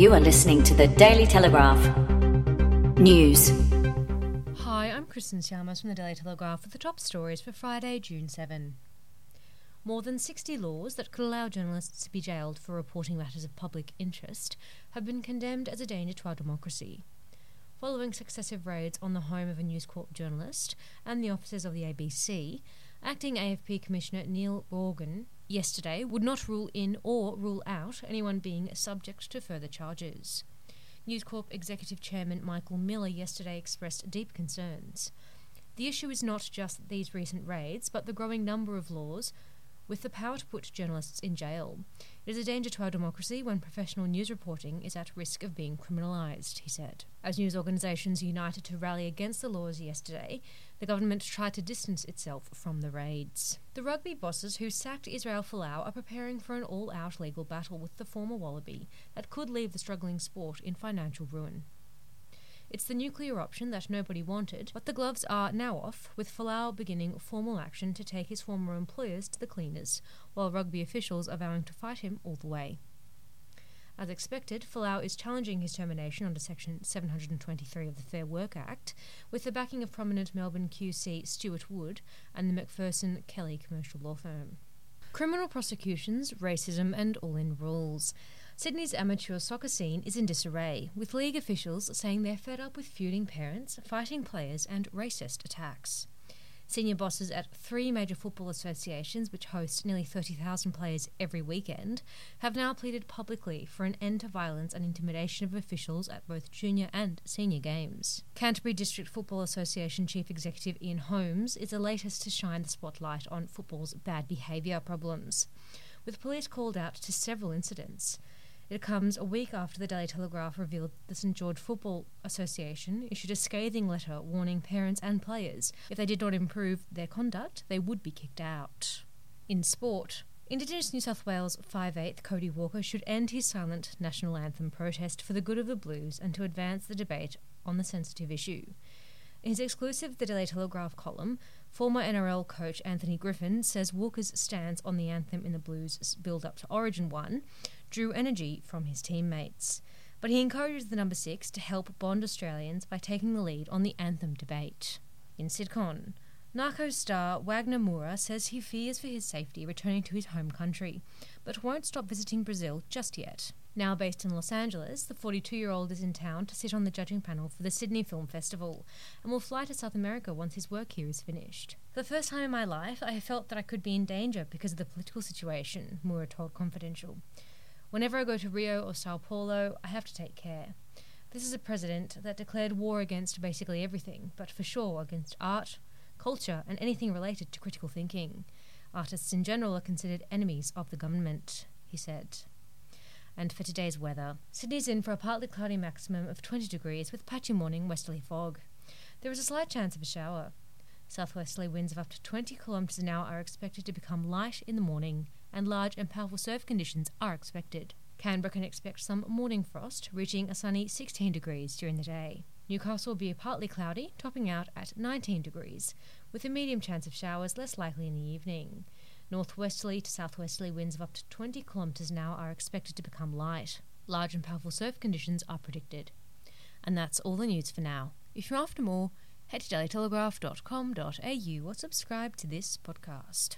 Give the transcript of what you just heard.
You are listening to the Daily Telegraph. News. Hi, I'm Kristen Chalmers from the Daily Telegraph with the top stories for Friday, June 7. More than 60 laws that could allow journalists to be jailed for reporting matters of public interest have been condemned as a danger to our democracy. Following successive raids on the home of a News Corp journalist and the offices of the ABC, acting AFP Commissioner Neil Morgan yesterday would not rule in or rule out anyone being subject to further charges. News Corp Executive Chairman Michael Miller yesterday expressed deep concerns. The issue is not just these recent raids, but the growing number of laws with the power to put journalists in jail. It is a danger to our democracy when professional news reporting is at risk of being criminalised, he said. As news organisations united to rally against the laws yesterday, the government tried to distance itself from the raids. The rugby bosses who sacked Israel Folau are preparing for an all out legal battle with the former Wallaby that could leave the struggling sport in financial ruin. It's the nuclear option that nobody wanted, but the gloves are now off, with Folau beginning formal action to take his former employers to the cleaners, while rugby officials are vowing to fight him all the way. As expected, Folau is challenging his termination under Section 723 of the Fair Work Act, with the backing of prominent Melbourne QC Stuart Wood and the Macpherson Kelly commercial law firm. Criminal prosecutions, racism, and all in rules. Sydney's amateur soccer scene is in disarray, with league officials saying they're fed up with feuding parents, fighting players, and racist attacks. Senior bosses at three major football associations, which host nearly 30,000 players every weekend, have now pleaded publicly for an end to violence and intimidation of officials at both junior and senior games. Canterbury District Football Association Chief Executive Ian Holmes is the latest to shine the spotlight on football's bad behaviour problems, with police called out to several incidents. It comes a week after the Daily Telegraph revealed the St George Football Association issued a scathing letter warning parents and players if they did not improve their conduct, they would be kicked out. In sport, Indigenous New South Wales 5'8 Cody Walker should end his silent national anthem protest for the good of the Blues and to advance the debate on the sensitive issue. In his exclusive The Daily Telegraph column, former NRL coach Anthony Griffin says Walker's stance on the anthem in the Blues' build up to Origin 1 drew energy from his teammates. But he encourages the number six to help bond Australians by taking the lead on the anthem debate. In Sitcon, Narcos star Wagner Moura says he fears for his safety returning to his home country, but won't stop visiting Brazil just yet. Now based in Los Angeles, the 42 year old is in town to sit on the judging panel for the Sydney Film Festival and will fly to South America once his work here is finished. For the first time in my life, I felt that I could be in danger because of the political situation, Moura told Confidential. Whenever I go to Rio or Sao Paulo, I have to take care. This is a president that declared war against basically everything, but for sure against art, culture, and anything related to critical thinking. Artists in general are considered enemies of the government, he said. And for today's weather, Sydney's in for a partly cloudy maximum of 20 degrees with patchy morning westerly fog. There is a slight chance of a shower. Southwesterly winds of up to 20 kilometres an hour are expected to become light in the morning and large and powerful surf conditions are expected. Canberra can expect some morning frost, reaching a sunny 16 degrees during the day. Newcastle will be partly cloudy, topping out at 19 degrees, with a medium chance of showers less likely in the evening. Northwesterly to southwesterly winds of up to 20 kilometres an hour are expected to become light. Large and powerful surf conditions are predicted. And that's all the news for now. If you're after more, head to dailytelegraph.com.au or subscribe to this podcast.